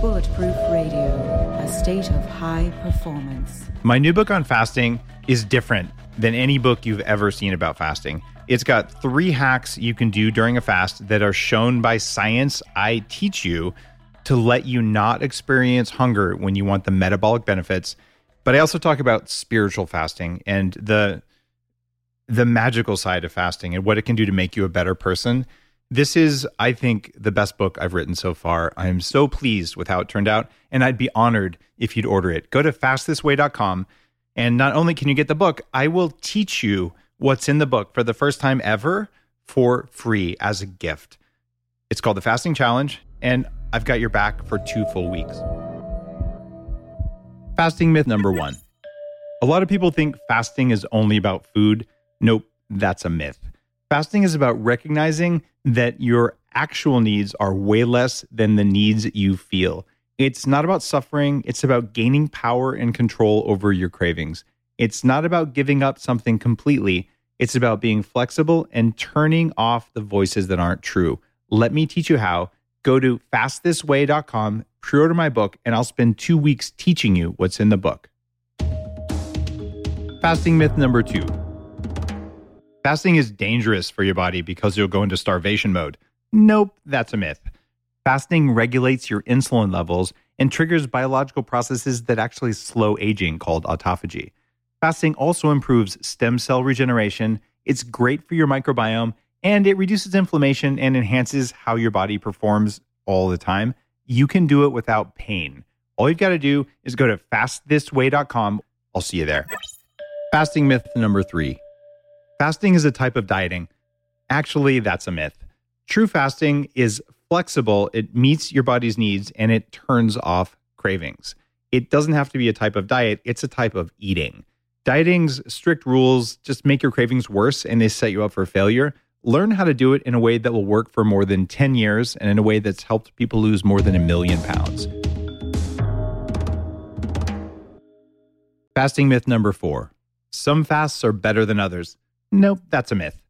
Bulletproof Radio, a state of high performance. My new book on fasting is different than any book you've ever seen about fasting. It's got three hacks you can do during a fast that are shown by science. I teach you to let you not experience hunger when you want the metabolic benefits. But I also talk about spiritual fasting and the the magical side of fasting and what it can do to make you a better person. This is, I think, the best book I've written so far. I am so pleased with how it turned out, and I'd be honored if you'd order it. Go to fastthisway.com, and not only can you get the book, I will teach you what's in the book for the first time ever for free as a gift. It's called the Fasting Challenge, and I've got your back for two full weeks. Fasting myth number one. A lot of people think fasting is only about food. Nope, that's a myth. Fasting is about recognizing that your actual needs are way less than the needs you feel. It's not about suffering, it's about gaining power and control over your cravings. It's not about giving up something completely, it's about being flexible and turning off the voices that aren't true. Let me teach you how. Go to fastthisway.com, pre order my book, and I'll spend two weeks teaching you what's in the book. Fasting myth number two Fasting is dangerous for your body because you'll go into starvation mode. Nope, that's a myth. Fasting regulates your insulin levels and triggers biological processes that actually slow aging called autophagy. Fasting also improves stem cell regeneration. It's great for your microbiome and it reduces inflammation and enhances how your body performs all the time. You can do it without pain. All you've got to do is go to fastthisway.com. I'll see you there. Fasting myth number three Fasting is a type of dieting. Actually, that's a myth. True fasting is flexible, it meets your body's needs, and it turns off cravings. It doesn't have to be a type of diet, it's a type of eating. Dieting's strict rules just make your cravings worse and they set you up for failure. Learn how to do it in a way that will work for more than 10 years and in a way that's helped people lose more than a million pounds. Fasting myth number four some fasts are better than others. Nope, that's a myth.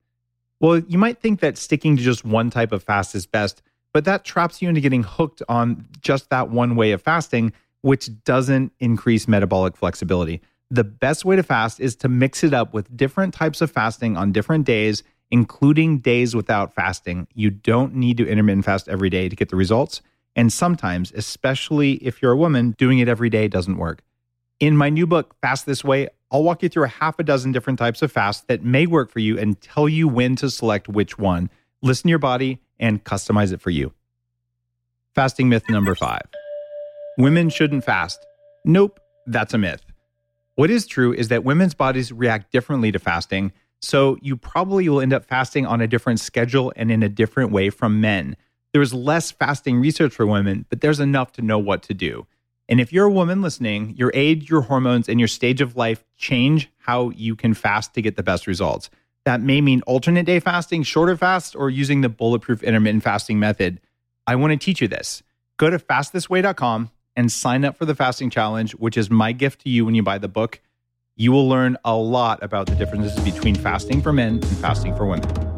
Well, you might think that sticking to just one type of fast is best, but that traps you into getting hooked on just that one way of fasting, which doesn't increase metabolic flexibility. The best way to fast is to mix it up with different types of fasting on different days, including days without fasting. You don't need to intermittent fast every day to get the results. And sometimes, especially if you're a woman, doing it every day doesn't work. In my new book, Fast This Way, I'll walk you through a half a dozen different types of fasts that may work for you and tell you when to select which one. Listen to your body and customize it for you. Fasting myth number five women shouldn't fast. Nope, that's a myth. What is true is that women's bodies react differently to fasting, so you probably will end up fasting on a different schedule and in a different way from men. There's less fasting research for women, but there's enough to know what to do. And if you're a woman listening, your age, your hormones, and your stage of life change how you can fast to get the best results. That may mean alternate day fasting, shorter fasts, or using the bulletproof intermittent fasting method. I want to teach you this. Go to fastthisway.com and sign up for the fasting challenge, which is my gift to you when you buy the book. You will learn a lot about the differences between fasting for men and fasting for women.